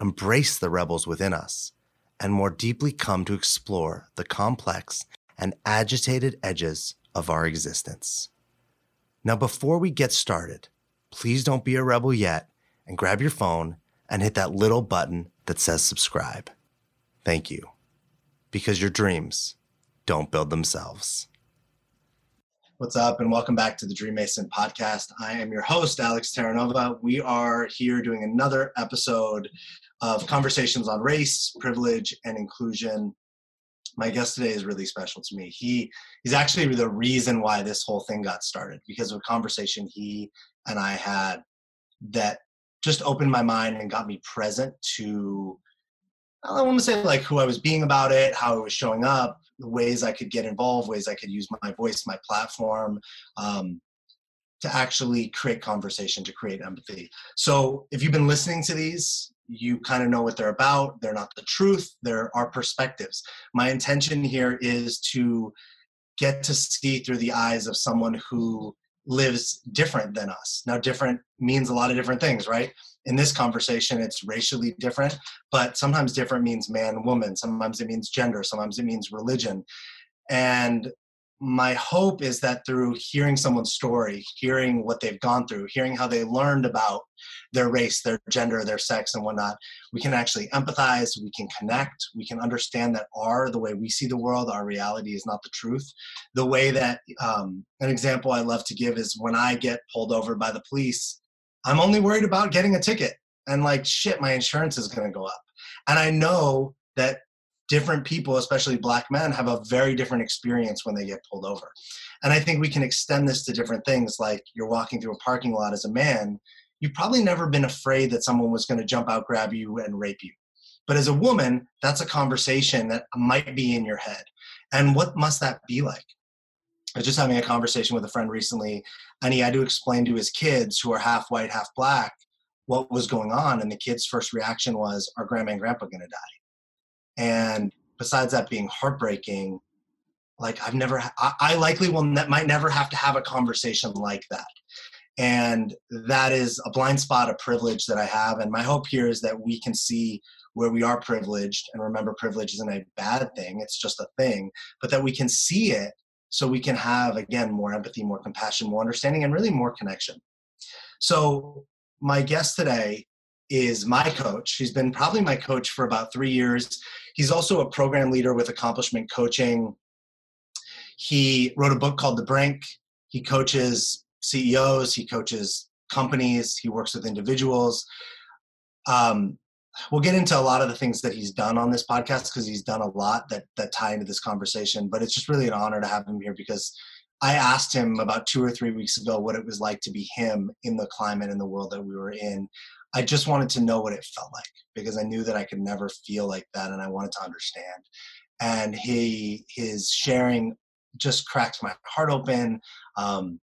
embrace the rebels within us, and more deeply come to explore the complex and agitated edges of our existence. Now, before we get started, please don't be a rebel yet and grab your phone and hit that little button that says subscribe. Thank you. Because your dreams don't build themselves. What's up, and welcome back to the DreamMason podcast. I am your host, Alex Terranova. We are here doing another episode of conversations on race, privilege, and inclusion. My guest today is really special to me. He he's actually the reason why this whole thing got started because of a conversation he and I had that just opened my mind and got me present to I want to say like who I was being about it, how it was showing up, the ways I could get involved, ways I could use my voice, my platform, um, to actually create conversation, to create empathy. So if you've been listening to these, you kind of know what they're about. They're not the truth. There are perspectives. My intention here is to get to see through the eyes of someone who lives different than us. Now, different means a lot of different things, right? In this conversation, it's racially different, but sometimes different means man, woman. Sometimes it means gender. Sometimes it means religion. And my hope is that through hearing someone's story, hearing what they've gone through, hearing how they learned about their race, their gender, their sex, and whatnot, we can actually empathize, we can connect, we can understand that our, the way we see the world, our reality is not the truth. The way that, um, an example I love to give is when I get pulled over by the police, I'm only worried about getting a ticket. And like, shit, my insurance is to go up. And I know that different people, especially black men, have a very different experience when they get pulled over. And I think we can extend this to different things like you're walking through a parking lot as a man, you've probably never been afraid that someone was going to jump out, grab you, and rape you. But as a woman, that's a conversation that might be in your head. And what must that be like? I was just having a conversation with a friend recently, and he had to explain to his kids, who are half white, half black, what was going on. And the kid's first reaction was, Are grandma and grandpa going to die? And besides that being heartbreaking like i've never I, I, likely will ne- might never have to have a conversation like that and that is a blind spot of privilege that i have and my hope here is that we can see where we are privileged and remember privilege isn't a bad thing it's just a thing but that we can see it so we can have again more empathy more compassion more understanding and really more connection so my guest today is my coach. He's been probably my coach for about three years. He's also a program leader with Accomplishment Coaching. He wrote a book called The Brink. He coaches CEOs, he coaches companies, he works with individuals. Um, we'll get into a lot of the things that he's done on this podcast because he's done a lot that that tie into this conversation. But it's just really an honor to have him here because I asked him about two or three weeks ago what it was like to be him in the climate and the world that we were in. I just wanted to know what it felt like because I knew that I could never feel like that and I wanted to understand. And he his sharing just cracked my heart open. Um,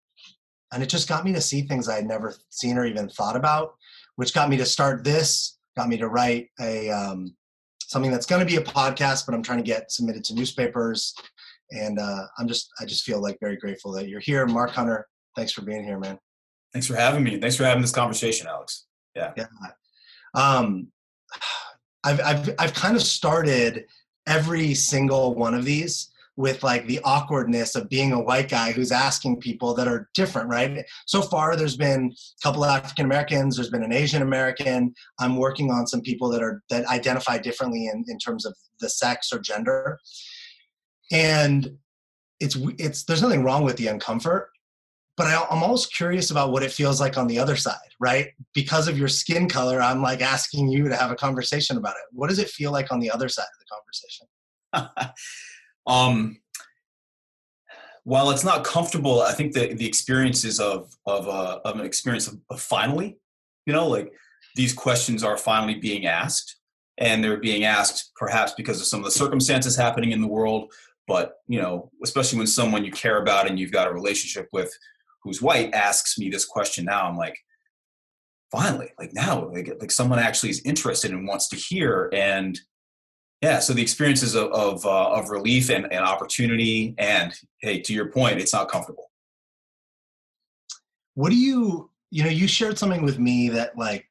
and it just got me to see things I had never seen or even thought about, which got me to start this, got me to write a um, something that's going to be a podcast, but I'm trying to get submitted to newspapers. And uh, I'm just, I just feel like very grateful that you're here, Mark Hunter. Thanks for being here, man. Thanks for having me. Thanks for having this conversation, Alex. Yeah. Yeah. Um, I've, I've, I've kind of started every single one of these with like the awkwardness of being a white guy who's asking people that are different, right? So far, there's been a couple of African Americans, there's been an Asian American. I'm working on some people that are that identify differently in, in terms of the sex or gender. And it's it's there's nothing wrong with the uncomfort but I, am always curious about what it feels like on the other side, right? Because of your skin color, I'm like asking you to have a conversation about it. What does it feel like on the other side of the conversation? um, while it's not comfortable, I think the the experiences of of, uh, of an experience of, of finally, you know, like these questions are finally being asked. and they're being asked perhaps because of some of the circumstances happening in the world but you know especially when someone you care about and you've got a relationship with who's white asks me this question now i'm like finally like now like, like someone actually is interested and wants to hear and yeah so the experiences of of, uh, of relief and, and opportunity and hey to your point it's not comfortable. What do you you know you shared something with me that like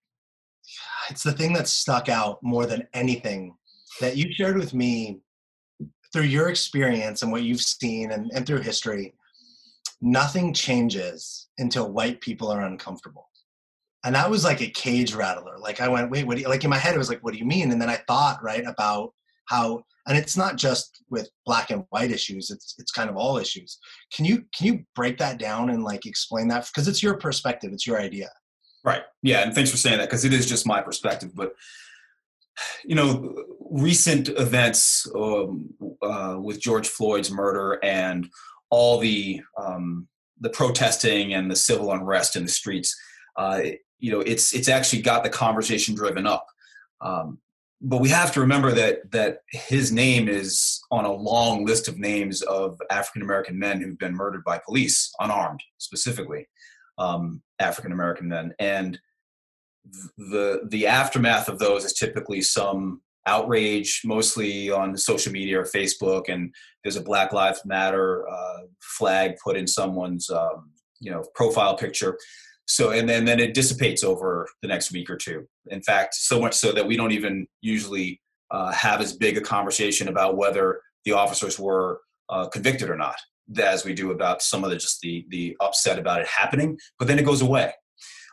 it's the thing that stuck out more than anything that you shared with me through your experience and what you've seen and, and through history nothing changes until white people are uncomfortable. And that was like a cage rattler. Like i went wait what do you like in my head it was like what do you mean? And then i thought right about how and it's not just with black and white issues it's it's kind of all issues. Can you can you break that down and like explain that? Because it's your perspective it's your idea. Right. Yeah and thanks for saying that because it is just my perspective but you know recent events um, uh, with george floyd's murder and all the um, the protesting and the civil unrest in the streets uh, you know it's it's actually got the conversation driven up. Um, but we have to remember that that his name is on a long list of names of African American men who've been murdered by police, unarmed, specifically um, African American men, and the the aftermath of those is typically some outrage, mostly on social media or Facebook, and there's a Black Lives Matter uh, flag put in someone's um, you know profile picture. So and then then it dissipates over the next week or two. In fact so much so that we don't even usually uh, have as big a conversation about whether the officers were uh, convicted or not as we do about some of the just the the upset about it happening but then it goes away.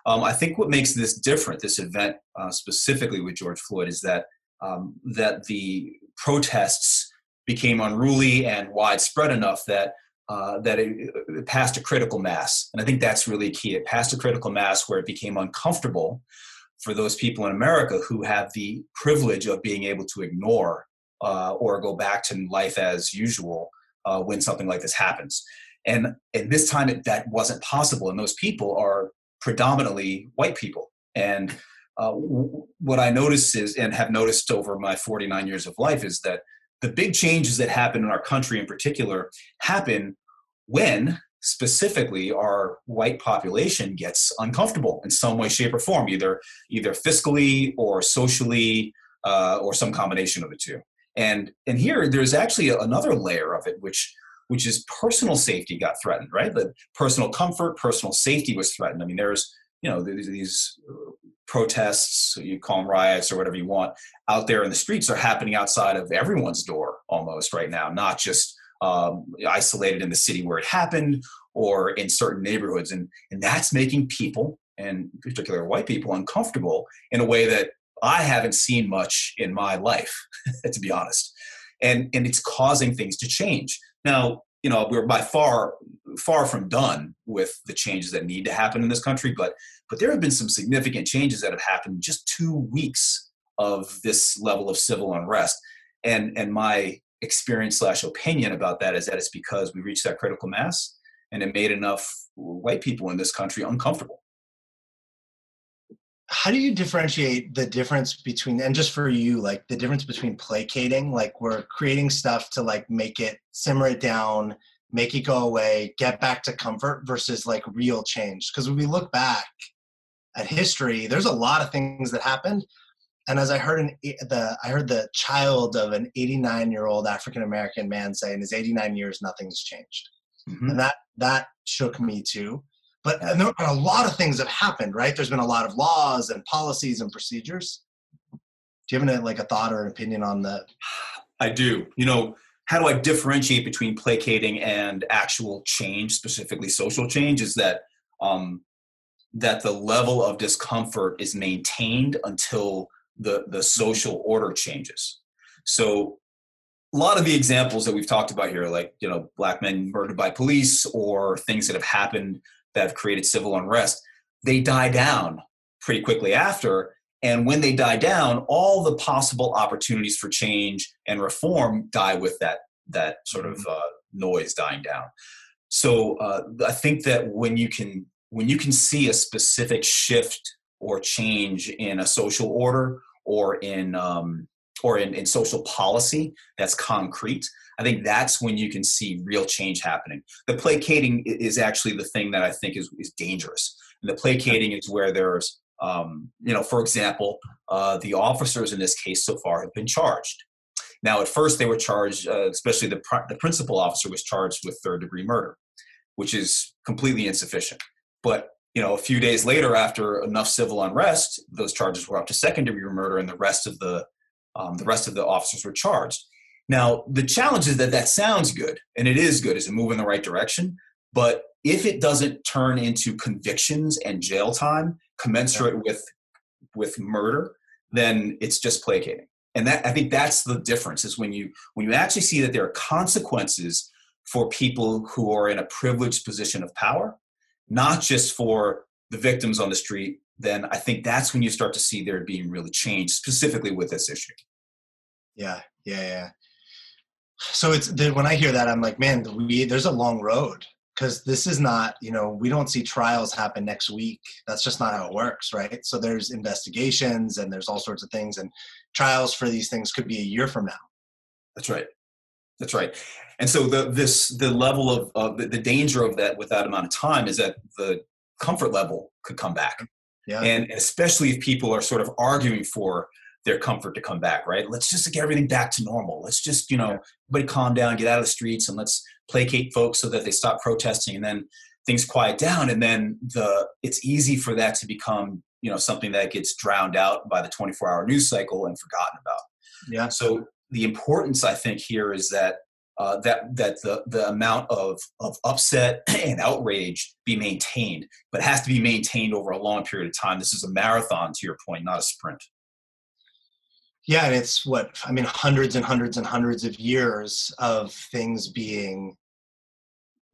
Um, i think what makes this different this event uh, specifically with george floyd is that um, that the protests became unruly and widespread enough that uh, that it, it, passed a critical mass. And I think that's really key. It passed a critical mass where it became uncomfortable for those people in America who have the privilege of being able to ignore uh, or go back to life as usual uh, when something like this happens. And, and this time it, that wasn't possible. And those people are predominantly white people. And uh, what I notice is, and have noticed over my 49 years of life, is that the big changes that happen in our country in particular happen when specifically our white population gets uncomfortable in some way shape or form either either fiscally or socially uh, or some combination of the two. And and here there's actually another layer of it which which is personal safety got threatened right? The personal comfort personal safety was threatened. I mean there's you know these protests, you call them riots or whatever you want, out there in the streets are happening outside of everyone's door almost right now, not just um, isolated in the city where it happened or in certain neighborhoods. And, and that's making people, and in particular white people, uncomfortable in a way that I haven't seen much in my life, to be honest. And, and it's causing things to change. Now, you know we're by far far from done with the changes that need to happen in this country but but there have been some significant changes that have happened just two weeks of this level of civil unrest. And and my experience slash opinion about that is that it's because we reached that critical mass and it made enough white people in this country uncomfortable how do you differentiate the difference between and just for you like the difference between placating like we're creating stuff to like make it simmer it down make it go away get back to comfort versus like real change? Because when we look back at history there's a lot of things that happened. And as i heard an the i heard the child of an 89 year old african american man say in his 89 years nothing's changed. Mm-hmm. and that that shook me too but and there are a lot of things have happened, right? There's been a lot of laws and policies and procedures. Do you have any, like a thought or an opinion on that? I do. You know, how do I differentiate between placating and actual change, specifically social change? Is that um, that the level of discomfort is maintained until the the social order changes. So a lot of the examples that we've talked about here, like you know, black men murdered by police or things that have happened that have created civil unrest, they die down pretty quickly after. And when they die down, all the possible opportunities for change and reform die with that that sort of uh, noise dying down. So uh, I think that when you can when you can see a specific shift or change in a social order or in um, or in, in social policy that's concrete, I think that's when you can see real change happening. The placating is actually the thing that I think is, is dangerous. And the placating is where there's, um, you know, for example, uh, the officers in this case so far have been charged. Now, at first, they were charged, uh, especially the, pr- the principal officer was charged with third degree murder, which is completely insufficient. But you know, a few days later, after enough civil unrest, those charges were up to second degree murder, and the rest of the um, the rest of the officers were charged. Now, the challenge is that that sounds good, and it is good. It's a move in the right direction. But if it doesn't turn into convictions and jail time commensurate with with murder, then it's just placating. And that I think that's the difference is when you when you actually see that there are consequences for people who are in a privileged position of power, not just for the victims on the street, then I think that's when you start to see there being really change, specifically with this issue. Yeah, yeah, yeah. So it's the, when I hear that, I'm like, man, we, there's a long road because this is not, you know, we don't see trials happen next week. That's just not how it works, right? So there's investigations and there's all sorts of things, and trials for these things could be a year from now. That's right. That's right. And so the this the level of, of the, the danger of that with that amount of time is that the comfort level could come back. Yeah. And especially if people are sort of arguing for their comfort to come back, right? Let's just get everything back to normal. Let's just, you know, yeah. everybody calm down, get out of the streets, and let's placate folks so that they stop protesting, and then things quiet down, and then the it's easy for that to become, you know, something that gets drowned out by the 24-hour news cycle and forgotten about. Yeah. So the importance, I think, here is that uh, that that the the amount of of upset and outrage be maintained, but it has to be maintained over a long period of time. This is a marathon, to your point, not a sprint. Yeah, and it's what I mean, hundreds and hundreds and hundreds of years of things being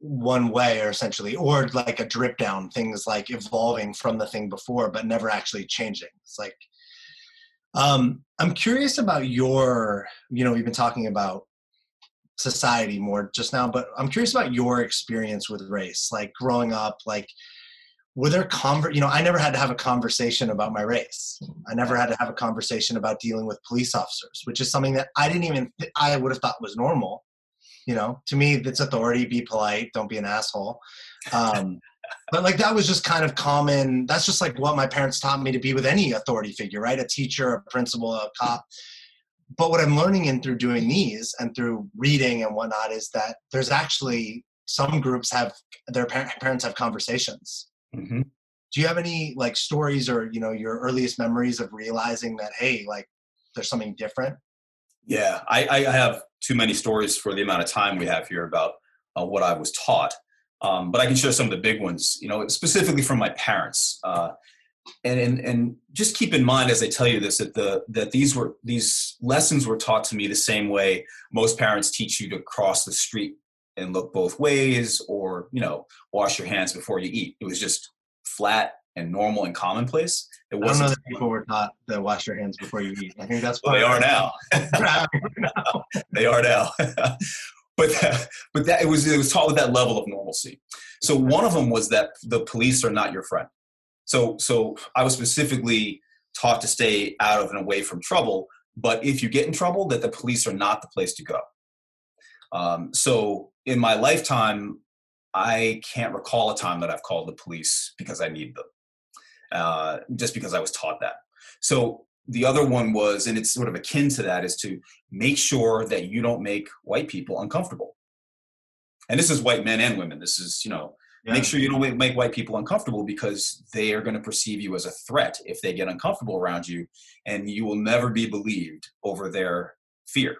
one way, or essentially, or like a drip down, things like evolving from the thing before, but never actually changing. It's like, um, I'm curious about your, you know, we've been talking about society more just now, but I'm curious about your experience with race, like growing up, like were there conver you know i never had to have a conversation about my race. I never had to have a conversation about dealing with police officers which is something that i didn't even i would have thought was normal. You know to me it's authority be polite don't be an asshole. Um, but like that was just kind of common. That's just like what my parents taught me to be with any authority figure right? A teacher a principal a cop. But what i'm learning in through doing these and through reading and whatnot is that there's actually some groups have their parents have conversations Mm-hmm. Do you have any like stories or you know your earliest memories of realizing that hey, like there's something different? Yeah, I, I have too many stories for the amount of time we have here about uh, what I was taught. Um, but I can share some of the big ones, you know, specifically from my parents. Uh, and, and and just keep in mind as I tell you this that the that these were these lessons were taught to me the same way most parents teach you to cross the street and look both ways or you know wash your hands before you eat. It was just flat and normal and commonplace. It wasn't I don't know that people were taught to wash your hands before you eat. I think that's well, they are now. They are now. But that, but that it was it was taught with that level of normalcy. So one of them was that the police are not your friend. So so i was specifically taught to stay out of and away from trouble but if you get in trouble that the police are not the place to go. Um, so in my lifetime, I can't recall a time that I've called the police because I need them, uh, just because I was taught that. So the other one was, and it's sort of akin to that, is to make sure that you don't make white people uncomfortable. And this is white men and women. This is, you know, yeah. make sure you don't make white people uncomfortable because they are going to perceive you as a threat if they get uncomfortable around you, and you will never be believed over their fear.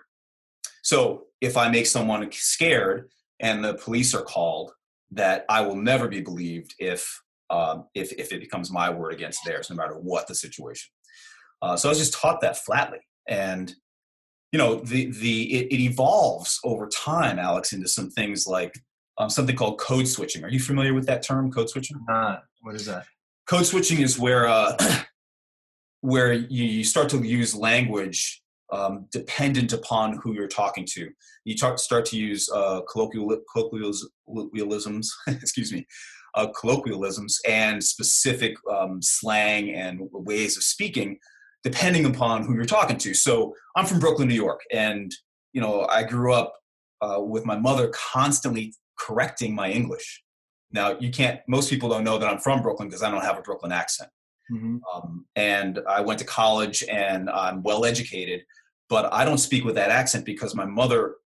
So if I make someone scared and the police are called, that I will never be believed if um, if if it becomes my word against theirs, no matter what the situation. Uh, so I was just taught that flatly, and you know the the it, it evolves over time, Alex, into some things like um, something called code switching. Are you familiar with that term, code switching? Uh, what is that? Code switching is where uh, where you start to use language um, dependent upon who you're talking to. You talk, start to use uh, colloquial, colloquialisms, excuse me, uh, colloquialisms and specific um, slang and ways of speaking depending upon who you're talking to. So I'm from Brooklyn, New York, and you know I grew up uh, with my mother constantly correcting my English. Now you can't. Most people don't know that I'm from Brooklyn because I don't have a Brooklyn accent. Mm-hmm. Um, and I went to college and I'm well educated, but I don't speak with that accent because my mother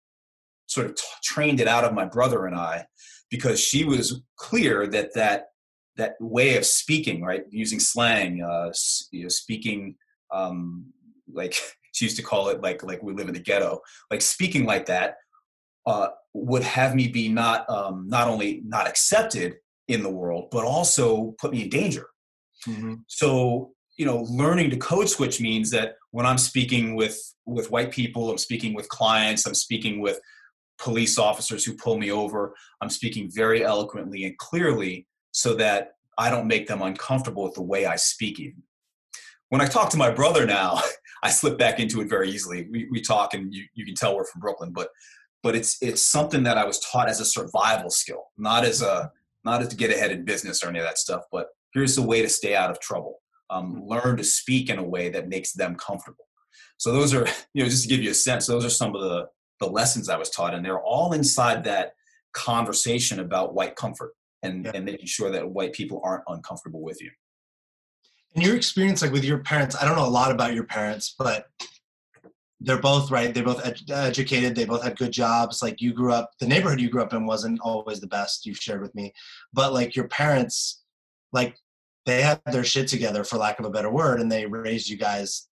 sort of t- trained it out of my brother and I because she was clear that that that way of speaking, right, using slang, uh, you know, speaking um, like she used to call it like like we live in the ghetto, like speaking like that uh, would have me be not um, not only not accepted in the world, but also put me in danger. Mm-hmm. So you know, learning to code switch means that when I'm speaking with with white people, I'm speaking with clients, I'm speaking with police officers who pull me over, I'm speaking very eloquently and clearly so that I don't make them uncomfortable with the way I speak even. When I talk to my brother now, I slip back into it very easily. We, we talk and you, you can tell we're from Brooklyn, but but it's it's something that I was taught as a survival skill, not as a not as to get ahead in business or any of that stuff, but here's the way to stay out of trouble. Um, learn to speak in a way that makes them comfortable. So those are, you know, just to give you a sense, those are some of the the lessons I was taught, and they're all inside that conversation about white comfort and, yeah. and making sure that white people aren't uncomfortable with you. And your experience, like with your parents, I don't know a lot about your parents, but they're both right. They're both ed- educated. They both had good jobs. Like you grew up, the neighborhood you grew up in wasn't always the best. You've shared with me, but like your parents, like they had their shit together, for lack of a better word, and they raised you guys.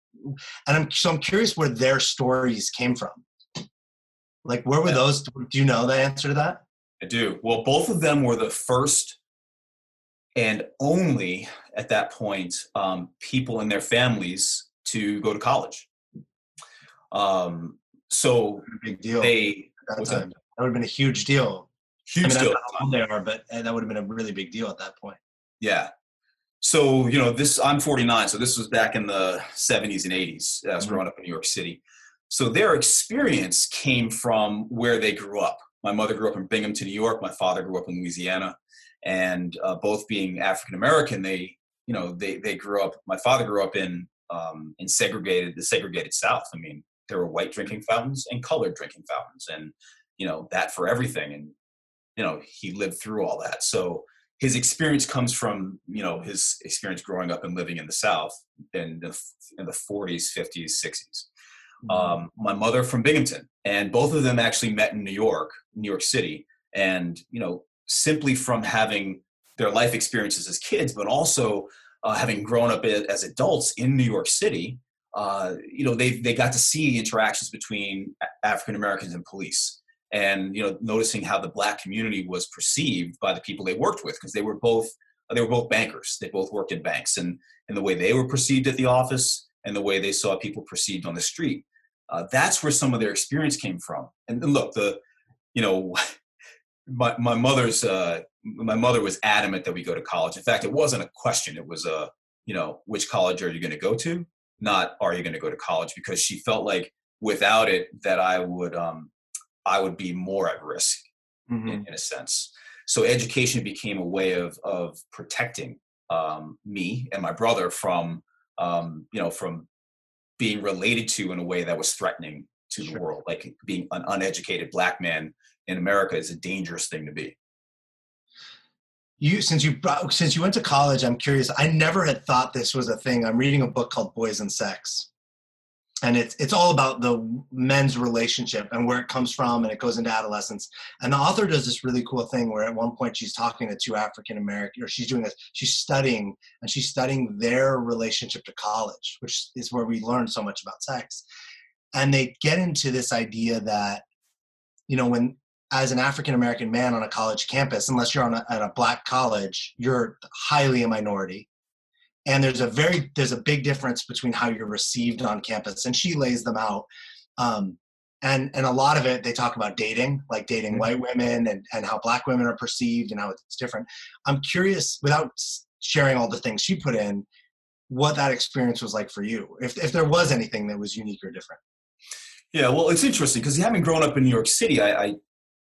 And I'm so I'm curious where their stories came from. Like, where were those? Do you know the answer to that? I do. Well, both of them were the first and only at that point um, people in their families to go to college. Um, so big deal. They that, that? that would have been a huge deal. Huge I mean, deal. how old they are, but that would have been a really big deal at that point. Yeah. So you know, this I'm 49, so this was back in the 70s and 80s. I was mm-hmm. growing up in New York City. So their experience came from where they grew up. My mother grew up in Binghamton, New York. My father grew up in Louisiana, and uh, both being African American, they you know they they grew up. My father grew up in um, in segregated the segregated South. I mean, there were white drinking fountains and colored drinking fountains, and you know that for everything. And you know he lived through all that. So his experience comes from you know his experience growing up and living in the South in the in the 40s, 50s, 60s. Mm-hmm. Um, my mother from Binghamton, and both of them actually met in New York, New York City, and you know simply from having their life experiences as kids, but also uh, having grown up as adults in New York City, uh, you know they they got to see interactions between African Americans and police, and you know noticing how the black community was perceived by the people they worked with because they were both they were both bankers. They both worked in banks, and and the way they were perceived at the office and the way they saw people perceived on the street uh, that's where some of their experience came from. And, look, the you know, my my mother's uh, my mother was adamant that we go to college. In fact, it wasn't a question; it was a you know, which college are you going to go to? Not are you going to go to college? Because she felt like without it, that I would um, I would be more at risk mm-hmm. in, in, a sense. So education became a way of of protecting um, me and my brother from um, you know from being related to in a way that was threatening to sure. the world. Like being an uneducated black man in America is a dangerous thing to be. You since you since you went to college, I'm curious. I never had thought this was a thing. I'm reading a book called Boys and Sex, and it's it's all about the men's relationship and where it comes from and it goes into adolescence. And the author does this really cool thing where at one point she's talking to two african american or she's doing this she's studying and she's studying their relationship to college which is where we learn so much about sex. And they get into this idea that you know when as an african american man on a college campus unless you're on a, at a black college you're highly a minority and there's a very there's a big difference between how you're received on campus and she lays them out um, and and a lot of it they talk about dating like dating mm-hmm. white women and and how black women are perceived and how it's different i'm curious without sharing all the things she put in what that experience was like for you if if there was anything that was unique or different yeah well it's interesting because having grown up in new york city I, I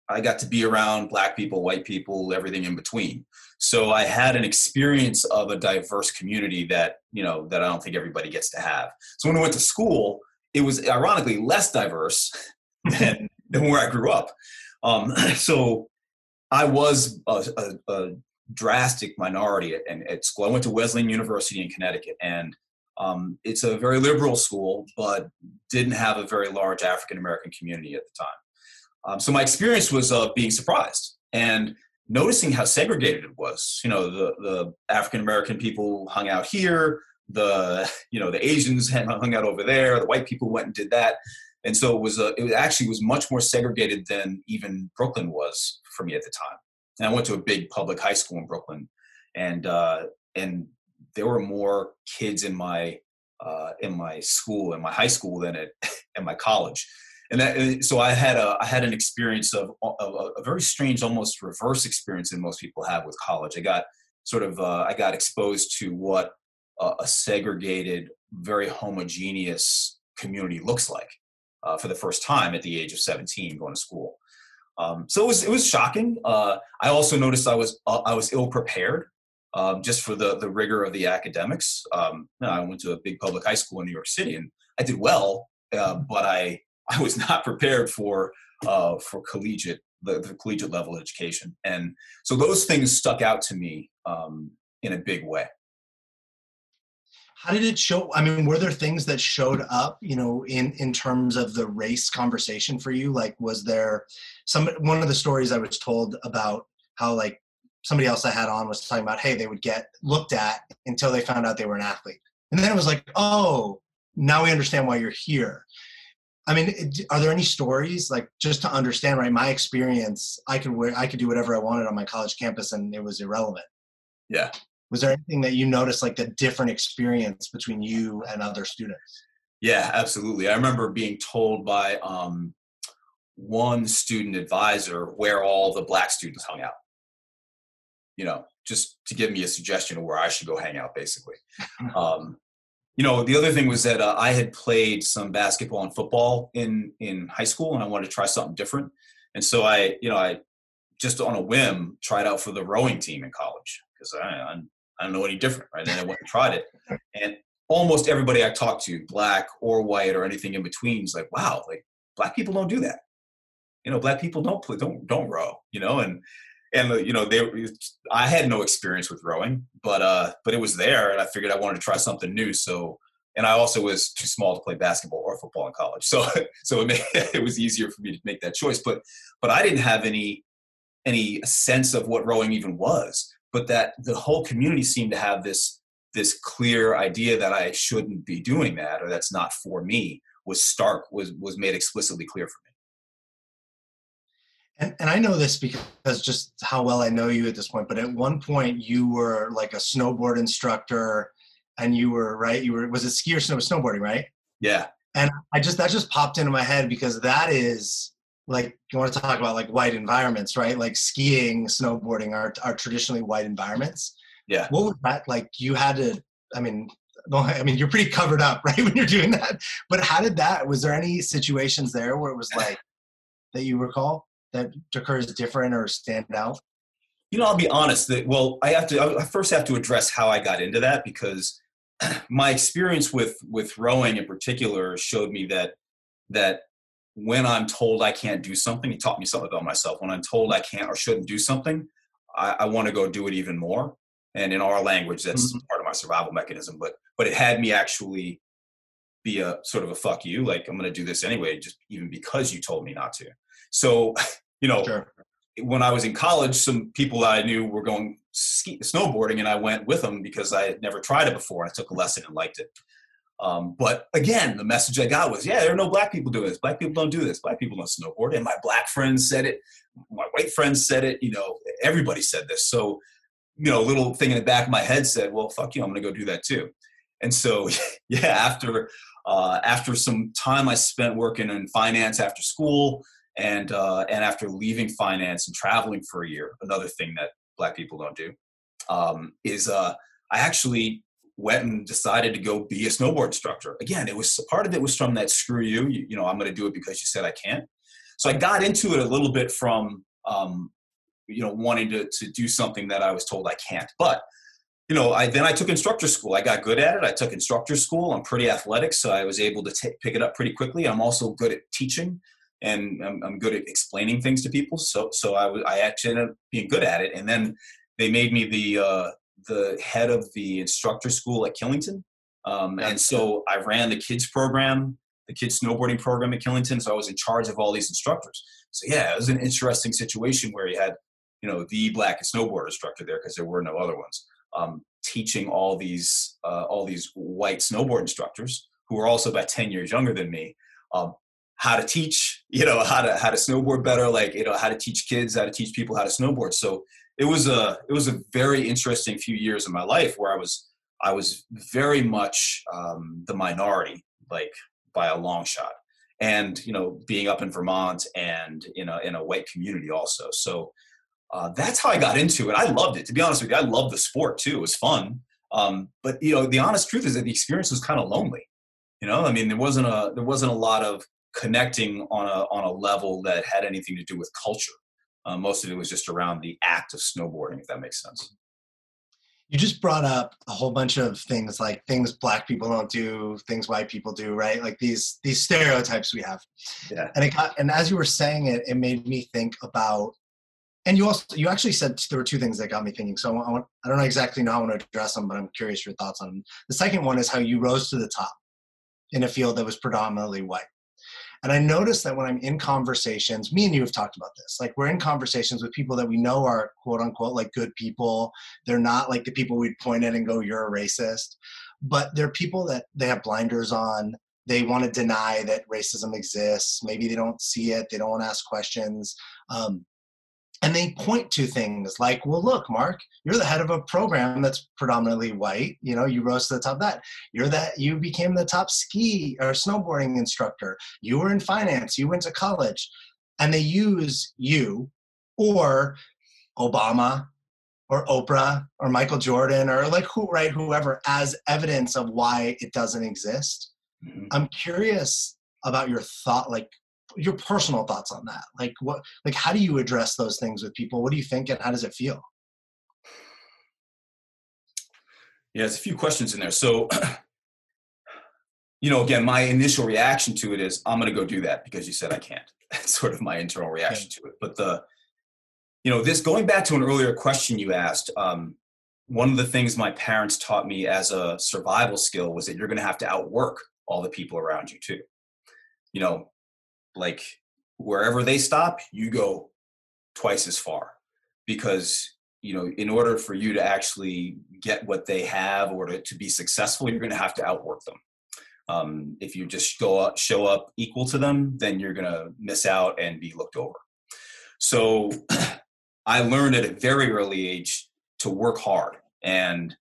I got to be around black people, white people, everything in between. So I had an experience of a diverse community that, you know, that I don't think everybody gets to have. So when I went to school, it was ironically less diverse than, than where I grew up. Um, so I was a, a, a drastic minority at, at, school. I went to Wesleyan University in Connecticut, and um, it's a very liberal school, but didn't have a very large African American community at the time. Um, so my experience was uh, being surprised and noticing how segregated it was. You know, the the African American people hung out here, the you know the Asians hung out over there, the white people went and did that, and so it was a, it actually was much more segregated than even Brooklyn was for me at the time. And I went to a big public high school in Brooklyn, and uh, and there were more kids in my uh, in my school in my high school than at, at my college and that, so I had a I had an experience of, a very strange, almost reverse experience than most people have with college. I got sort of uh, I got exposed to what a, a segregated, very homogeneous community looks like uh, for the first time at the age of 17, going to school. Um, so it was it was shocking. Uh, I also noticed I was uh, I was ill prepared. Um, just for the the rigor of the academics. Um, I went to a big public high school in New York City, and I did well, uh, but I I was not prepared for uh, for collegiate the, the, collegiate level education, and so those things stuck out to me um, in a big way. How did it show? I mean, were there things that showed up, you know, in in terms of the race conversation for you? Like, was there some one of the stories I was told about how like somebody else I had on was talking about, hey, they would get looked at until they found out they were an athlete, and then it was like, oh, now we understand why you're here. I mean, are there any stories like just to understand? Right, my experience, I could wear, I could do whatever I wanted on my college campus, and it was irrelevant. Yeah. Was there anything that you noticed, like the different experience between you and other students? Yeah, absolutely. I remember being told by um, one student advisor where all the black students hung out. You know, just to give me a suggestion of where I should go hang out, basically. um, you know the other thing was that uh, i had played some basketball and football in in high school and i wanted to try something different. And so i you know i just on a whim tried out for the rowing team in college because I, I, I don't know any different right? And i went and tried it. And almost everybody i talked to black or white or anything in between is like wow like black people don't do that. You know black people don't play don't don't row you know? And and uh, you know they i had no experience with rowing but uh but it was there and i figured i wanted to try something new so and i also was too small to play basketball or football in college so so it, made, it was easier for me to make that choice but but i didn't have any any sense of what rowing even was but that the whole community seemed to have this this clear idea that i shouldn't be doing that or that's not for me was stark was was made explicitly clear for me and, and I know this because just how well I know you at this point, but at one point you were like a snowboard instructor and you were, right? You were, was it ski or snow, snowboarding, right? Yeah. And I just, that just popped into my head because that is like, you want to talk about like white environments, right? Like skiing, snowboarding are, are traditionally white environments. Yeah. What was that like? You had to, I mean, I mean, you're pretty covered up, right, when you're doing that. But how did that? Was there any situations there where it was like that you recall? That occurs different or stand out? You know, I'll be honest. That well, I have to. I first have to address how I got into that because my experience with with rowing in particular showed me that that when I'm told I can't do something, it taught me something about myself. When I'm told I can't or shouldn't do something, I, I want to go do it even more. And in our language, that's mm-hmm. part of my survival mechanism. But but it had me actually be a sort of a fuck you, like I'm going to do this anyway, just even because you told me not to. So you know, sure. when I was in college, some people that I knew were going ski, snowboarding, and I went with them because I had never tried it before. I took a lesson and liked it. Um, but again, the message I got was, yeah, there are no black people doing this. Black people don't do this. Black people don't snowboard. And my black friends said it. My white friends said it. You know, everybody said this. So, you know, a little thing in the back of my head said, well, fuck you, I'm going to go do that too. And so, yeah, after uh, after some time I spent working in finance after school, and uh, and after leaving finance and traveling for a year, another thing that black people don't do um, is uh, I actually went and decided to go be a snowboard instructor. Again, it was part of it was from that screw you, you, you know, I'm going to do it because you said I can't. so I got into it a little bit from um, you know wanting to to do something that I was told I can't. But you know, I then I took instructor school. I got good at it. I took instructor school. I'm pretty athletic, so I was able to t- pick it up pretty quickly. I'm also good at teaching, and I'm, I'm good at explaining things to people. So so I, I actually ended up being good at it. And then they made me the uh, the head of the instructor school at Killington, um, and so I ran the kids program, the kids snowboarding program at Killington. So I was in charge of all these instructors. So yeah, it was an interesting situation where you had you know the black snowboard instructor there because there were no other ones um, teaching all these uh, all these white snowboard instructors who were also about 10 years younger than me um, how to teach you know how to how to snowboard better like you know how to teach kids how to teach people how to snowboard so it was a it was a very interesting few years of my life where i was i was very much um, the minority like by a long shot and you know being up in vermont and you know in a white community also so uh, that's how I got into it. I loved it. To be honest with you, I loved the sport too. It was fun. Um, but you know, the honest truth is that the experience was kind of lonely. You know, I mean, there wasn't a there wasn't a lot of connecting on a on a level that had anything to do with culture. Uh, most of it was just around the act of snowboarding, if that makes sense. You just brought up a whole bunch of things like things black people don't do, things white people do, right? Like these these stereotypes we have. Yeah. And it got and as you were saying it, it made me think about and you also you actually said there were two things that got me thinking. So I, want, I don't know exactly know how I want to address them, but I'm curious your thoughts on them. The second one is how you rose to the top in a field that was predominantly white. And I noticed that when I'm in conversations, me and you have talked about this. Like we're in conversations with people that we know are quote unquote like good people. They're not like the people we'd point at and go, "You're a racist," but they're people that they have blinders on. They want to deny that racism exists. Maybe they don't see it. They don't want to ask questions. Um, and they point to things like well look mark you're the head of a program that's predominantly white. You know you rose to the top of that. You're that you became the top ski or snowboarding instructor. You were in finance. You went to college. And they use you or obama or oprah or michael jordan or like who right whoever as evidence of why it doesn't exist. Mm-hmm. i'm curious about your thought like your personal thoughts on that? Like what like how do you address those things with people? What do you think and how does it feel? Yeah there's a few questions in there. So you know again my initial reaction to it is i'm going to go do that because you said i can't. That's sort of my internal reaction to it. But the you know this going back to an earlier question you asked um, one of the things my parents taught me as a survival skill was that you're going to have to outwork all the people around you too. You know like wherever they stop, you go twice as far. Because you know in order for you to actually get what they have or to, to be successful you're going to have to outwork them. Um, if you just go up, show up equal to them then you're going to miss out and be looked over. So i learned at a very early age to work hard and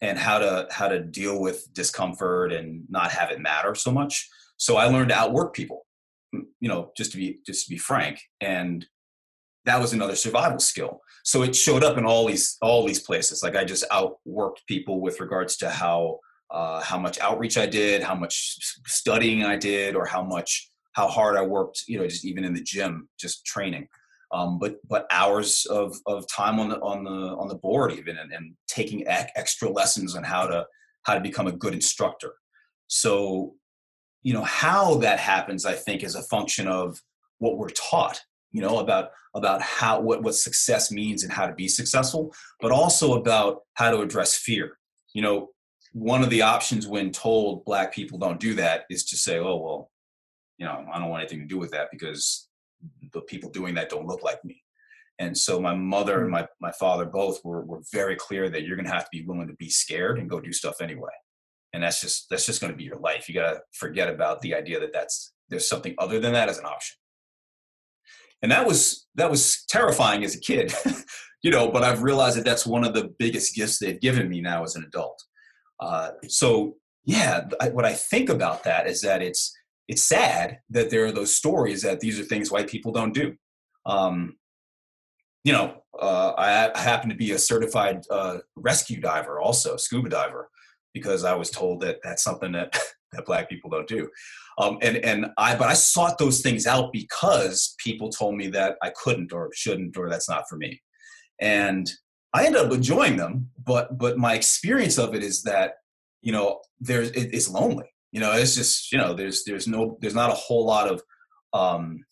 and how to how to deal with discomfort and not have it matter so much. So i learned to outwork people you know, just to be just to be frank, and that was another survival skill. So it showed up in all these all these places. Like I just outworked people with regards to how uh, how much outreach I did, how much studying I did, or how much how hard I worked. You know, just even in the gym, just training. Um, but but hours of, of time on the on the on the board even and, and taking extra lessons on how to how to become a good instructor. So you know how that happens i think is a function of what we're taught you know about about how what what success means and how to be successful but also about how to address fear. You know one of the options when told black people don't do that is to say oh well you know i don't want anything to do with that because the people doing that don't look like me. And so my mother and hmm. my, my father both were, were very clear that you're going to have to be willing to be scared and go do stuff anyway and that's just that's just going to be your life. You got to forget about the idea that that's there's something other than that as an option. And that was that was terrifying as a kid you know but i've realized that that's one of the biggest gifts they've given me now as an adult. Uh, so yeah I, what i think about that is that it's it's sad that there are those stories that these are things white people don't do. Um, you know uh, I, happen to be a certified uh, rescue diver also scuba diver because I was told that that's something that that black people don't do. Um, and and I but I sought those things out because people told me that I couldn't or shouldn't or that's not for me. And I ended up enjoying them, but but my experience of it is that you know there's it, it's lonely. You know, it's just you know there's there's no there's not a whole lot of um,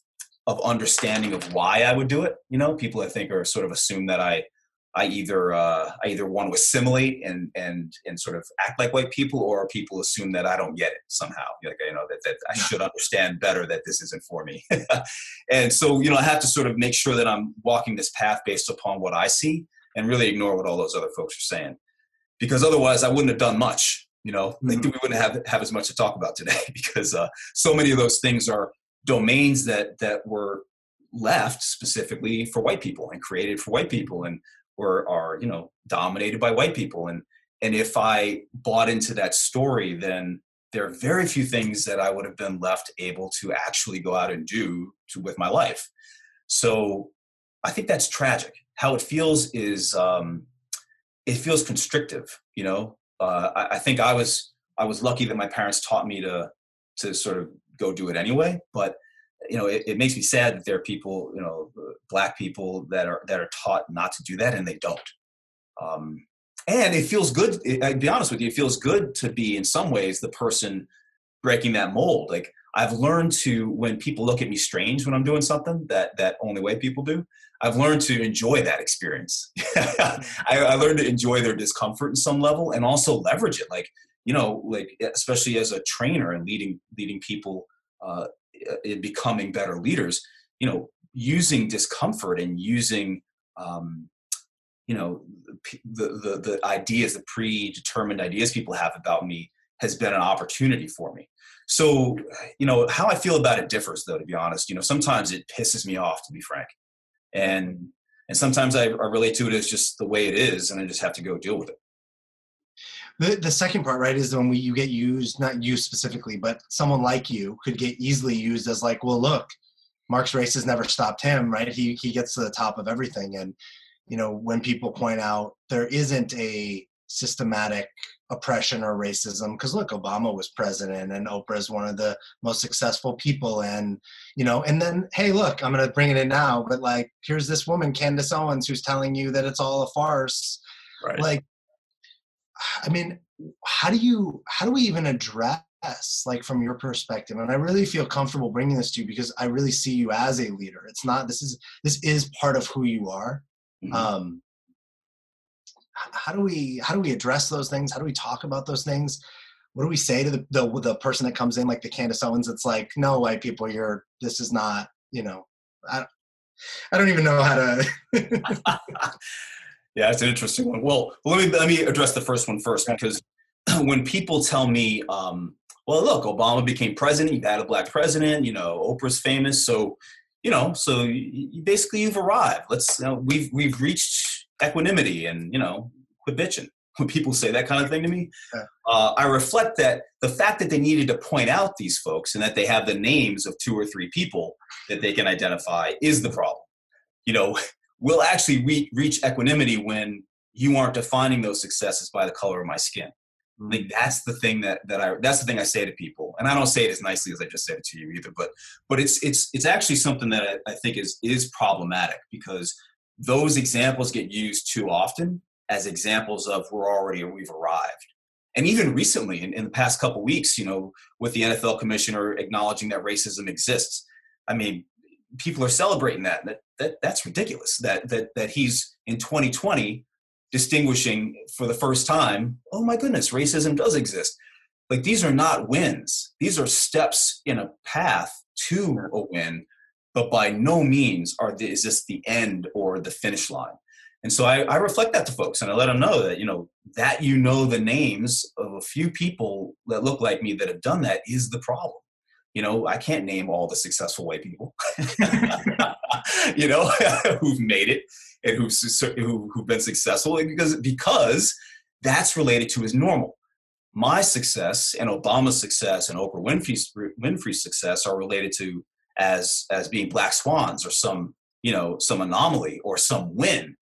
of understanding of why I would do it. You know, people I think are sort of assume that I I either uh, I either want to assimilate and and and sort of act like white people, or people assume that I don't get it somehow. Like you know that that I should understand better that this isn't for me. and so you know I have to sort of make sure that I'm walking this path based upon what I see, and really ignore what all those other folks are saying, because otherwise I wouldn't have done much. You know, mm-hmm. like we wouldn't have have as much to talk about today because uh, so many of those things are domains that that were left specifically for white people and created for white people and or are you know dominated by white people and and if i bought into that story then there are very few things that i would have been left able to actually go out and do to, with my life. So i think that's tragic. How it feels is um, it feels constrictive you know? Uh, I, I think i was i was lucky that my parents taught me to to sort of go do it anyway but you know, it, it, makes me sad that there are people, you know, black people that are that are taught not to do that, and they don't. Um, and it feels good. I'd be honest with you, it feels good to be in some ways the person breaking that mold. Like I've learned to when people look at me strange when I'm doing something that that only white people do. I've learned to enjoy that experience. I, I learned to enjoy their discomfort in some level, and also leverage it. Like you know, like especially as a trainer and leading leading people uh, in becoming better leaders you know using discomfort and using um, you know the, the the ideas the predetermined ideas people have about me has been an opportunity for me. So you know how i feel about it differs though to be honest. You know sometimes it pisses me off to be frank. And and sometimes I, I relate to it as just the way it is and i just have to go deal with it the the second part right is when we you get used not you specifically but someone like you could get easily used as like well look mark's race has never stopped him right? He he gets to the top of everything. And you know when people point out there isn't a systematic oppression or racism because look obama was president and oprah is one of the most successful people. And you know and then hey look i'm going to bring it in now but like here's this woman candace owens who's telling you that it's all a farce. Right. like I mean, how do you how do we even address like from your perspective? And I really feel comfortable bringing this to you because I really see you as a leader. It's not this is this is part of who you are. Mm-hmm. Um, how do we how do we address those things? How do we talk about those things? What do we say to the the, the person that comes in like the Candace Owens? It's like, no, white people, you're this is not you know. I, I don't even know how to. Yeah, it's an interesting one. Well, let me let me address the first one first because when people tell me, um, well, look, Obama became president, you had a black president, you know, Oprah's famous, so you know, so you, basically you've arrived. Let's you know, we've we've reached equanimity, and you know, quit bitching. When people say that kind of thing to me, uh, I reflect that the fact that they needed to point out these folks and that they have the names of two or three people that they can identify is the problem. You know, we'll actually re- reach equanimity when you aren't defining those successes by the color of my skin. Mm-hmm. I think that's the thing that that I that's the thing I say to people, and I don't say it as nicely as I just said it to you either. But but it's it's it's actually something that I, I think is is problematic because those examples get used too often as examples of we're already or we've arrived. And even recently, in, in the past couple weeks, you know, with the NFL commissioner acknowledging that racism exists, I mean, people are celebrating that. That, that that's ridiculous. That that that he's in 2020 distinguishing for the first time. Oh my goodness, racism does exist. Like these are not wins. These are steps in a path to a win, but by no means are the, is this the end or the finish line. And so I, I reflect that to folks and I let them know that, you know, that you know the names of a few people that look like me that have done that is the problem you know i can't name all the successful white people you know who've made it and who've, who, who've been successful because because that's related to his normal. My success and obama's success and oprah winfrey's, winfrey's success are related to as as being black swans or some you know some anomaly or some win.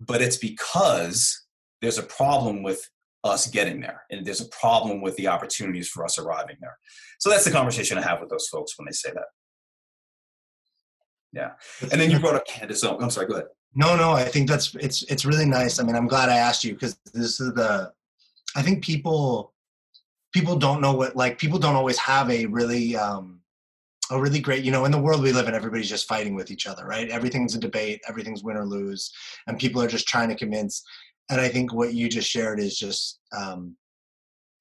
But it's because there's a problem with us getting there, and there's a problem with the opportunities for us arriving there. So that's the conversation I have with those folks when they say that. Yeah, and then you brought up Candace. Owens. I'm sorry. Go ahead. No, no, I think that's it's it's really nice. I mean, I'm glad I asked you because this is the I think people people don't know what like people don't always have a really um a really great you know in the world we live in everybody's just fighting with each other right everything's a debate everything's win or lose and people are just trying to convince and i think what you just shared is just um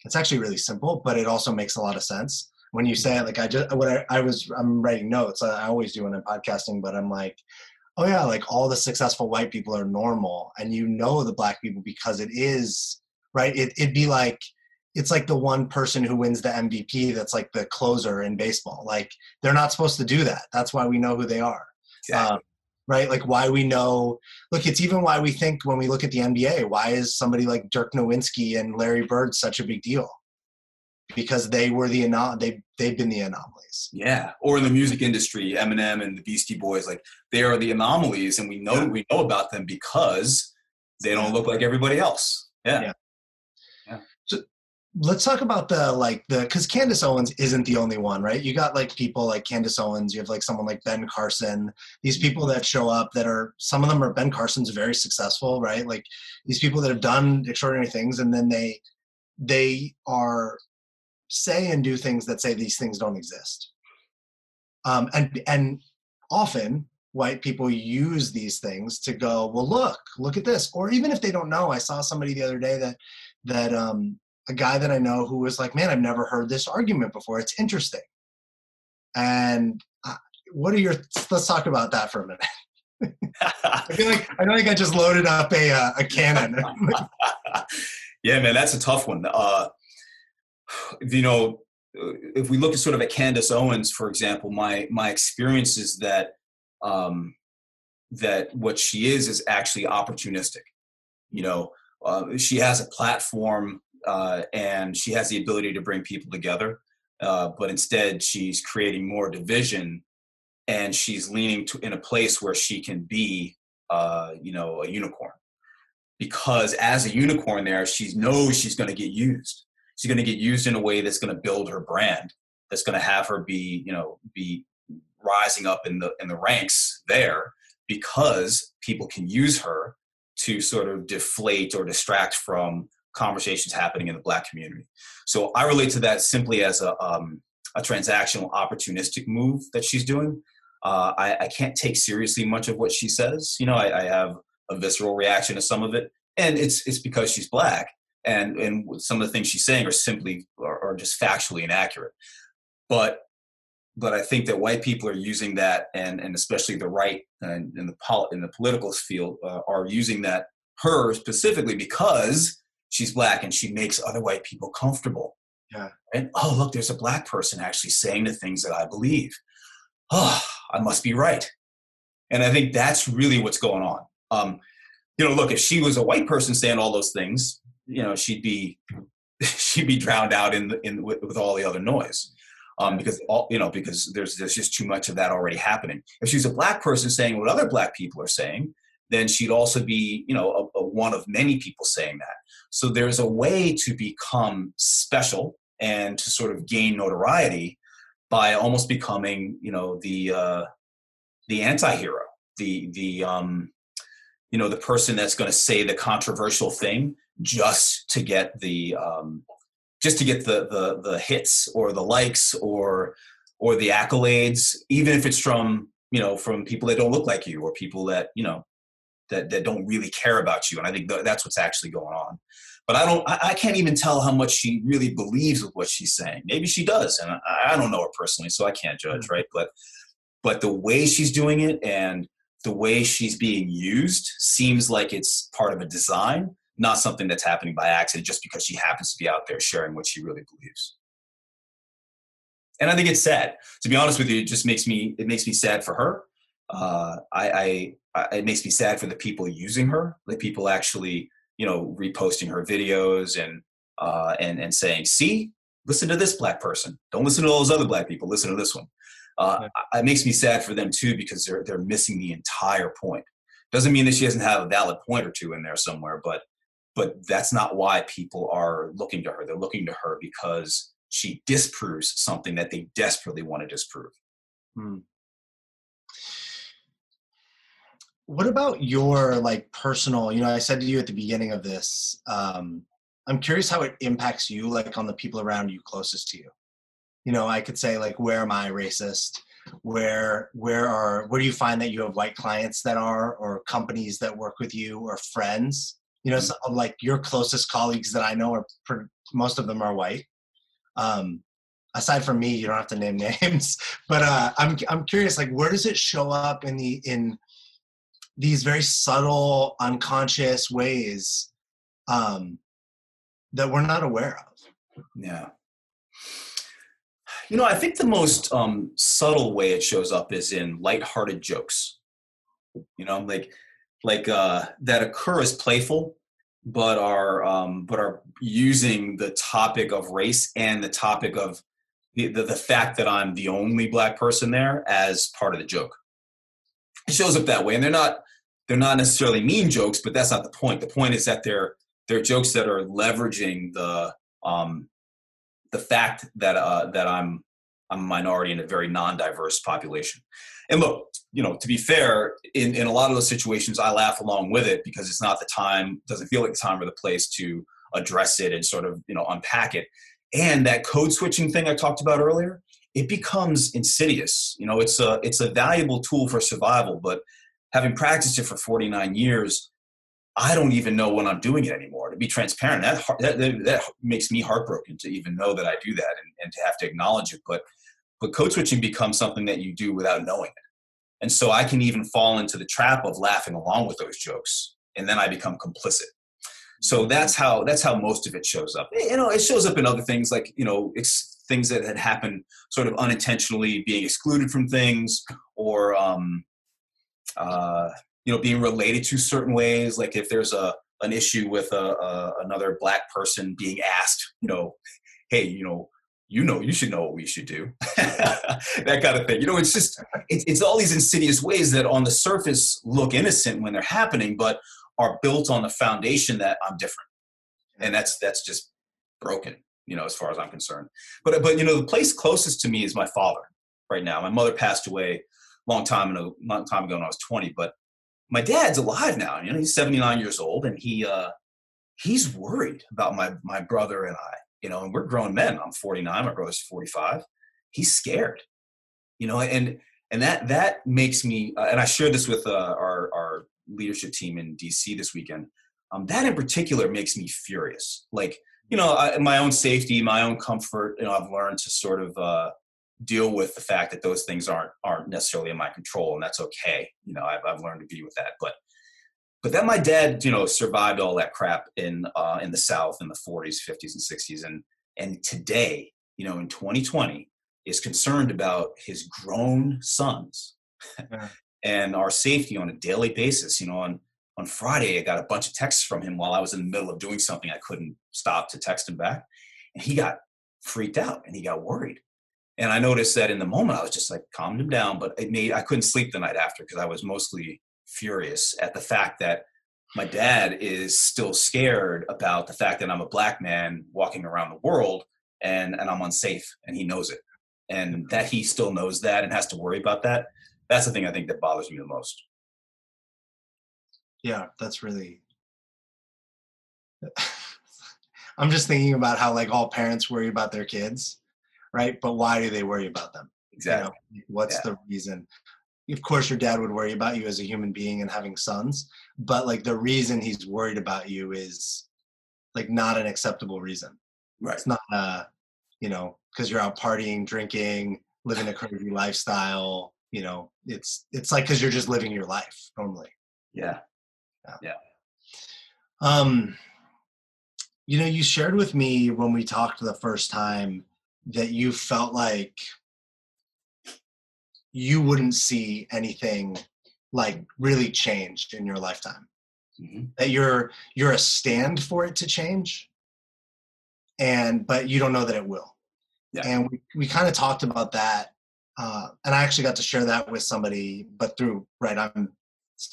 it's actually really simple but it also makes a lot of sense when you say it like i just what i, I was i'm writing notes i always do when i'm podcasting but i'm like oh yeah like all the successful white people are normal and you know the black people because it is right it, it'd be like it's like the one person who wins the MVP that's like the closer in baseball. Like they're not supposed to do that. That's why we know who they are. Exactly. Um, right? Like why we know. Look, it's even why we think when we look at the NBA, why is somebody like Dirk Nowitzki and Larry Bird such a big deal? Because they were the anom- they they've been the anomalies. Yeah, or in the music industry, Eminem and the Beastie Boys, like they are the anomalies, and we know yeah. we know about them because they don't look like everybody else. Yeah. yeah let's talk about the like the because Candace Owens isn't the only one, right? You got like people like Candace Owens, you have like someone like Ben Carson, these people that show up that are some of them are Ben Carson's very successful, right? Like these people that have done extraordinary things and then they they are say and do things that say these things don't exist. Um and and often white people use these things to go, well look, look at this. Or even if they don't know, I saw somebody the other day that that um a guy that I know who was like, "Man, I've never heard this argument before. It's interesting." And uh, what are your? Let's talk about that for a minute. I feel like I don't think I just loaded up a uh, a cannon. yeah, man, that's a tough one. Uh, you know, if we look at sort of at Candace Owens, for example, my my experience is that um, that what she is is actually opportunistic. You know, uh, she has a platform uh, and she has the ability to bring people together. Uh, but instead, she's creating more division, and she's leaning to in a place where she can be, uh, you know, a unicorn. Because as a unicorn, there she knows she's going to get used. She's going to get used in a way that's going to build her brand. That's going to have her be, you know, be rising up in the in the ranks there because people can use her to sort of deflate or distract from conversations happening in the black community. So I relate to that simply as a, um, a transactional opportunistic move that she's doing. Uh, I, I, can't take seriously much of what she says. You know, I, I, have a visceral reaction to some of it, and it's it's because she's black, and and some of the things she's saying are simply are, are just factually inaccurate. But but I think that white people are using that, and and especially the right and in the pol- in the political field uh, are using that her specifically because she's black and she makes other white people comfortable. Yeah. And oh, look, there's a black person actually saying the things that I believe. Oh, I must be right. And I think that's really what's going on. Um, you know, look, if she was a white person saying all those things, you know, she'd be she'd be drowned out in the, in with, with all the other noise. Um, because all you know, because there's there's just too much of that already happening. If she's a black person saying what other black people are saying, then she'd also be, you know, one of many people saying that. So there's a way to become special and to sort of gain notoriety by almost becoming, you know, the uh, the anti-hero, the the um, you know, the person that's going to say the controversial thing just to get the um, just to get the the the hits or the likes or or the accolades, even if it's from you know from people that don't look like you or people that you know that that don't really care about you. And i think th- that's what's actually going on. But i don't I, I, can't even tell how much she really believes with what she's saying. Maybe she does and I, I don't know her personally so i can't judge mm. right? But but the way she's doing it and the way she's being used seems like it's part of a design not something that's happening by accident just because she happens to be out there sharing what she really believes. And i think it's sad. To be honest with you it just makes me it makes me sad for her uh, I, I, it makes me sad for the people using her, the people actually, you know, reposting her videos and uh, and and saying, "See, listen to this black person. Don't listen to all those other black people. Listen to this one." Uh, yeah. It makes me sad for them too because they're they're missing the entire point. Doesn't mean that she doesn't have a valid point or two in there somewhere, but but that's not why people are looking to her. They're looking to her because she disproves something that they desperately want to disprove. Hmm. What about your like personal? You know, I said to you at the beginning of this. Um, I'm curious how it impacts you, like on the people around you closest to you. You know, I could say like, where am I racist? Where where are where do you find that you have white clients that are, or companies that work with you, or friends? You know, mm-hmm. so, like your closest colleagues that I know are most of them are white. Um, aside from me, you don't have to name names, but uh, I'm I'm curious, like where does it show up in the in these very subtle, unconscious ways um, that we're not aware of? Yeah. You know, I think the most um, subtle way it shows up is in lighthearted jokes. You know, like like uh, that occur as playful, but are um, but are using the topic of race and the topic of the, the, the fact that I'm the only black person there as part of the joke. It shows up that way, and they're not they're not necessarily mean jokes, but that's not the point. The point is that they're they're jokes that are leveraging the um, the fact that uh, that I'm I'm a minority in a very non-diverse population. And look, you know, to be fair, in, in a lot of those situations, I laugh along with it because it's not the time, doesn't feel like the time or the place to address it and sort of, you know, unpack it. And that code switching thing I talked about earlier, it becomes insidious. You know, it's a it's a valuable tool for survival, but having practiced it for 49 years, I don't even know when I'm doing it anymore. To be transparent, that that, that makes me heartbroken to even know that I do that and, and to have to acknowledge it. But but code switching becomes something that you do without knowing it. And so I can even fall into the trap of laughing along with those jokes, and then I become complicit. So that's how that's how most of it shows up. You know, it shows up in other things like you know things that had happened sort of unintentionally, being excluded from things, or um, uh, you know, being related to certain ways. Like if there's a an issue with a, a another black person being asked, you know, hey, you know, you know you should know what we should do. That kind of thing you know it's just it's, it's all these insidious ways that on the surface look innocent when they're happening but are built on the foundation that i'm different. And that's that's just broken you know as far as i'm concerned. But but you know the place closest to me is my father right now. My mother passed away long time ago long time ago when i was 20 but my dad's alive now you know he's 79 years old and he uh he's worried about my my brother and i you know, and we're grown men. I'm 49, my brother's 45. He's scared, you know, and and that that makes me. Uh, and I shared this with uh, our our leadership team in DC this weekend. Um, that in particular makes me furious. Like, you know, I, my own safety, my own comfort. You know, I've learned to sort of uh, deal with the fact that those things aren't aren't necessarily in my control, and that's okay. You know, I've, I've learned to be with that. But but then my dad, you know, survived all that crap in uh, in the South in the 40s, 50s, and 60s, and and today, you know, in 2020, is concerned about his grown sons yeah. and our safety on a daily basis. You know, on on Friday, I got a bunch of texts from him while I was in the middle of doing something I couldn't stop to text him back, and he got freaked out and he got worried. And I noticed that in the moment, I was just like calmed him down, but it made I couldn't sleep the night after because I was mostly furious at the fact that my dad is still scared about the fact that I'm a black man walking around the world and, and I'm unsafe and he knows it. And that he still knows that and has to worry about that. That's the thing I think that bothers me the most. Yeah, that's really. I'm just thinking about how like all parents worry about their kids, right? But why do they worry about them? Exactly. You know, what's yeah. the reason? of course your dad would worry about you as a human being and having sons but like the reason he's worried about you is like not an acceptable reason right it's not uh you know because you're out partying drinking living a crazy lifestyle you know it's it's like because you're just living your life normally yeah. yeah yeah um you know you shared with me when we talked the first time that you felt like you wouldn't see anything like really changed in your lifetime mm-hmm. that you're you're a stand for it to change and but you don't know that it will yeah. and we, we kind of talked about that uh, and i actually got to share that with somebody but through right i'm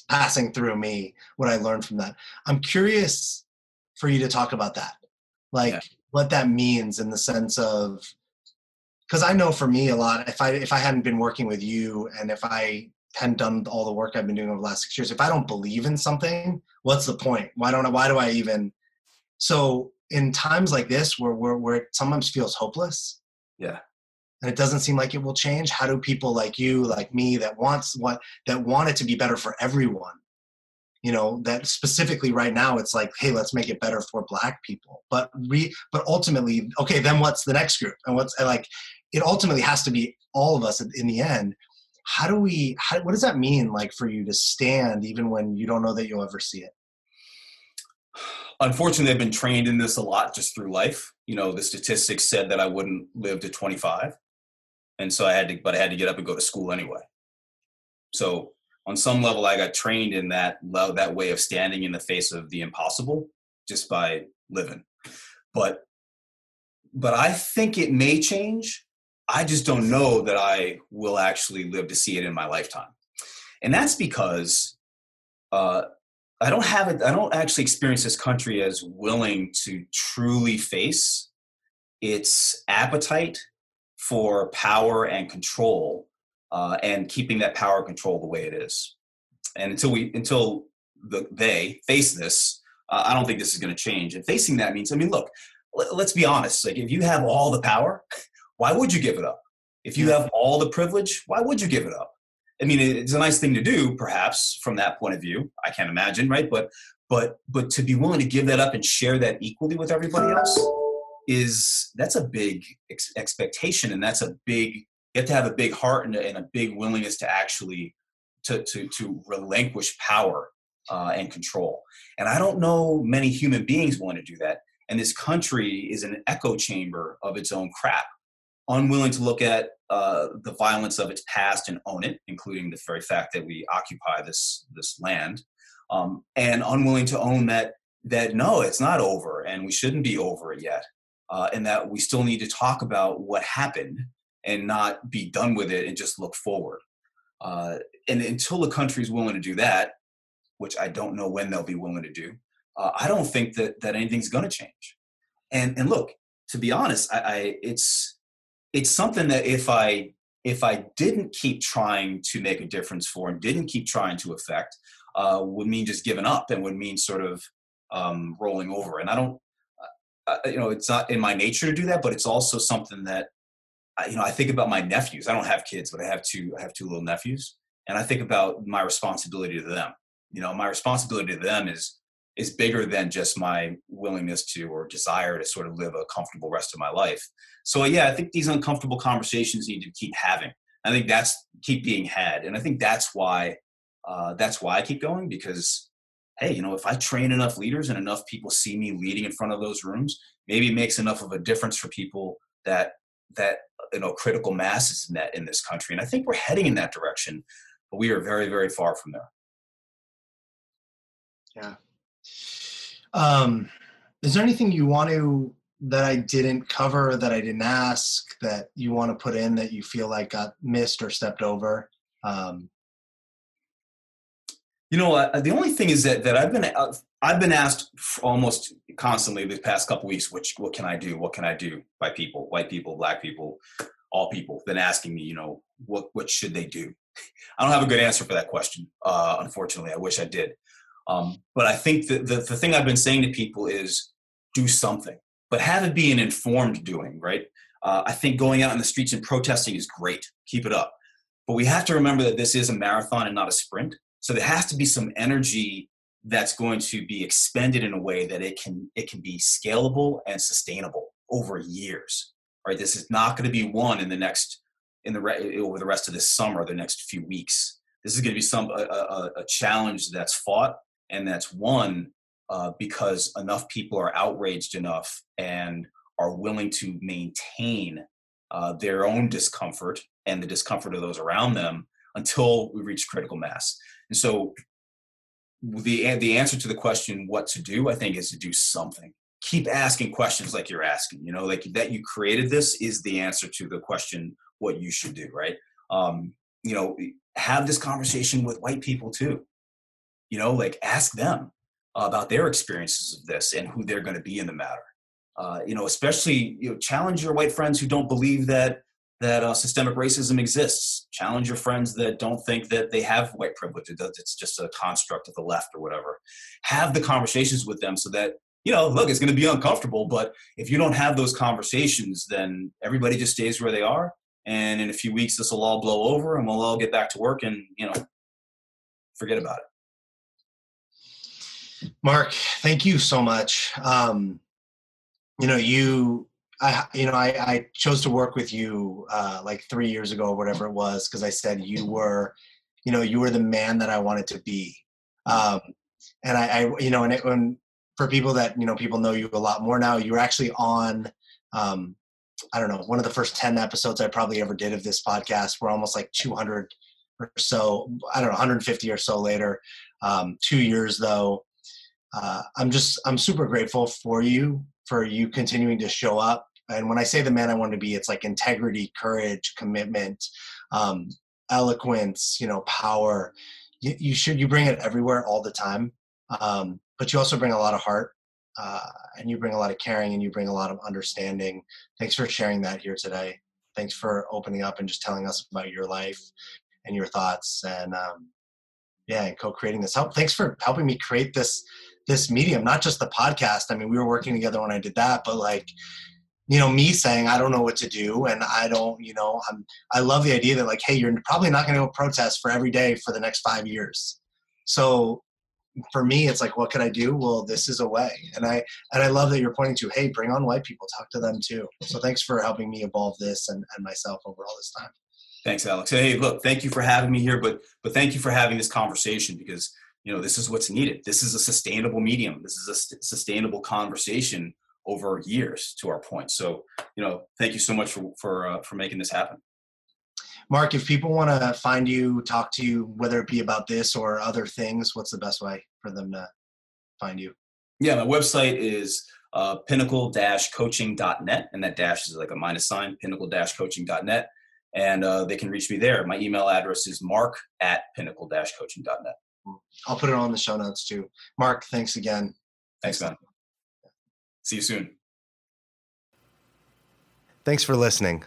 passing through me what i learned from that i'm curious for you to talk about that like Yeah. What that means in the sense of because i know for me a lot if i if i hadn't been working with you and if i hadn't done all the work i've been doing over the last six years if i don't believe in something what's the point why don't i why do i even so in times like this where where, where it sometimes feels hopeless Yeah. and it doesn't seem like it will change how do people like you like me that wants what that want it to be better for everyone you know that specifically right now it's like hey let's make it better for black people. But re but ultimately okay then what's the next group? And what's and like it ultimately has to be all of us in- the end. How do we how, what does that mean like for you to stand even when you don't know that you'll ever see it? Unfortunately, I've been trained in this a lot just through life. You know, the statistics said that I wouldn't live to 25, and so I had to, but I had to get up and go to school anyway. So on some level, I got trained in that that way of standing in the face of the impossible just by living. But but I think it may change. I just don't know that I will actually live to see it in my lifetime, and that's because uh, I don't have it. I don't actually experience this country as willing to truly face its appetite for power and control, uh, and keeping that power control the way it is. And until we, until the, they face this, uh, I don't think this is going to change. And facing that means, I mean, look, let, let's be honest. Like, if you have all the power, why would you give it up? If you have all the privilege, why would you give it up? I mean, it's a nice thing to do, perhaps from that point of view. I can't imagine, right? But but but to be willing to give that up and share that equally with everybody else is that's a big ex- expectation, and that's a big. You have to have a big heart and a, and a big willingness to actually to to to relinquish power uh, and control. And I don't know many human beings willing to do that. And this country is an echo chamber of its own crap unwilling to look at uh, the violence of its past and own it, including the very fact that we occupy this this land, um, and unwilling to own that that no, it's not over, and we shouldn't be over it yet, uh, and that we still need to talk about what happened and not be done with it and just look forward. Uh, and until the country is willing to do that, which I don't know when they'll be willing to do, uh, I don't think that that anything's going to change. And and look, to be honest, I, I it's it's something that if I if I didn't keep trying to make a difference for and didn't keep trying to affect, uh, would mean just giving up and would mean sort of um, rolling over. And I don't, uh, you know, it's not in my nature to do that, but it's also something that, I, you know, I think about my nephews. I don't have kids, but I have two. I have two little nephews, and I think about my responsibility to them. You know, my responsibility to them is is bigger than just my willingness to or desire to sort of live a comfortable rest of my life. So yeah, I think these uncomfortable conversations need to keep having. I think that's keep being had, and I think that's why uh, that's why I keep going because hey, you know, if I train enough leaders and enough people see me leading in front of those rooms, maybe it makes enough of a difference for people that that you know critical mass is met in this country, and I think we're heading in that direction, but we are very very far from there. Yeah. Um, is there anything you want to that I didn't cover that I didn't ask that you want to put in that you feel like got missed or stepped over? Um, You know, uh, the only thing is that that I've been uh, I've been asked almost constantly the past couple weeks, which what can I do? What can I do? By people, white people, black people, all people, been asking me, you know, what what should they do? I don't have a good answer for that question. Uh, unfortunately, I wish I did. Um, but I think that the, the thing I've been saying to people is do something, but have it be an informed doing, right? Uh, I think going out in the streets and protesting is great. Keep it up. But we have to remember that this is a marathon and not a sprint. So there has to be some energy that's going to be expended in a way that it can it can be scalable and sustainable over years. Right? This is not going to be one in the next in the re- over the rest of this summer, the next few weeks. This is going to be some a, a, a challenge that's fought and that's won uh, because enough people are outraged enough and are willing to maintain uh, their own discomfort and the discomfort of those around them until we reach critical mass. And so the the answer to the question what to do, I think, is to do something. Keep asking questions like you're asking. You know, like that you created this is the answer to the question what you should do, right? Um, you know, have this conversation with white people too. You know, like ask them. about their experiences of this and who they're going to be in the matter. Uh, you know, especially you know, challenge your white friends who don't believe that that uh, systemic racism exists. Challenge your friends that don't think that they have white privilege. It's just a construct of the left or whatever. Have the conversations with them so that you know, look, it's going to be uncomfortable, but if you don't have those conversations, then everybody just stays where they are. And in a few weeks, this will all blow over and we'll all get back to work and, you know, forget about it. Mark, thank you so much. Um, you know, you, I, you know, I, I chose to work with you uh, like three years ago, or whatever it was, because I said you were, you know, you were the man that I wanted to be. Um, and I, I, you know, and it, when for people that you know people know you a lot more now you were actually on um, i don't know one of the first 10 episodes i probably ever did of this podcast we're almost like 200 or so i don't know 150 or so later. Um, two years though. Uh, i'm just i'm super grateful for you for you continuing to show up and when i say the man i want to be it's like integrity courage commitment um, eloquence you know power you, you should you bring it everywhere all the time um, but you also bring a lot of heart uh, and you bring a lot of caring and you bring a lot of understanding. Thanks for sharing that here today. Thanks for opening up and just telling us about your life and your thoughts and um, yeah, and co-creating this. Help. Thanks for helping me create this this medium, not just the podcast. I mean, we were working together when I did that, but like you know me saying i don't know what to do and i don't you know i'm i love the idea that like hey you're probably not going to go protest for every day for the next five years. So for me it's like what could i do? Well this is a way. And i and i love that you're pointing to hey bring on white people talk to them too. So thanks for helping me evolve this and, and myself over all this time. Thanks alex. Hey look thank you for having me here but but thank you for having this conversation because you know this is what's needed this is a sustainable medium this is a st- sustainable conversation over years to our point so you know thank you so much for for uh, for making this happen Mark, if people want to find you, talk to you, whether it be about this or other things, what's the best way for them to find you? Yeah, my website is uh, pinnacle-coaching.net, and that dash is like a minus sign, pinnacle-coaching.net, and uh, they can reach me there. My email address is mark at pinnacle-coaching.net. I'll put it on the show notes too. Mark, thanks again. Thanks, man. See you soon. Thanks for listening.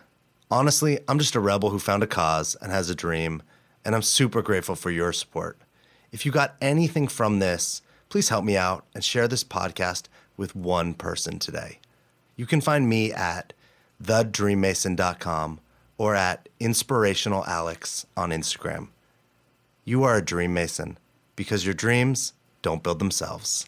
Honestly, I'm just a rebel who found a cause and has a dream, and I'm super grateful for your support. If you got anything from this, please help me out and share this podcast with one person today. You can find me at thedreammason.com or at inspirationalalex on Instagram. You are a dream mason because your dreams don't build themselves.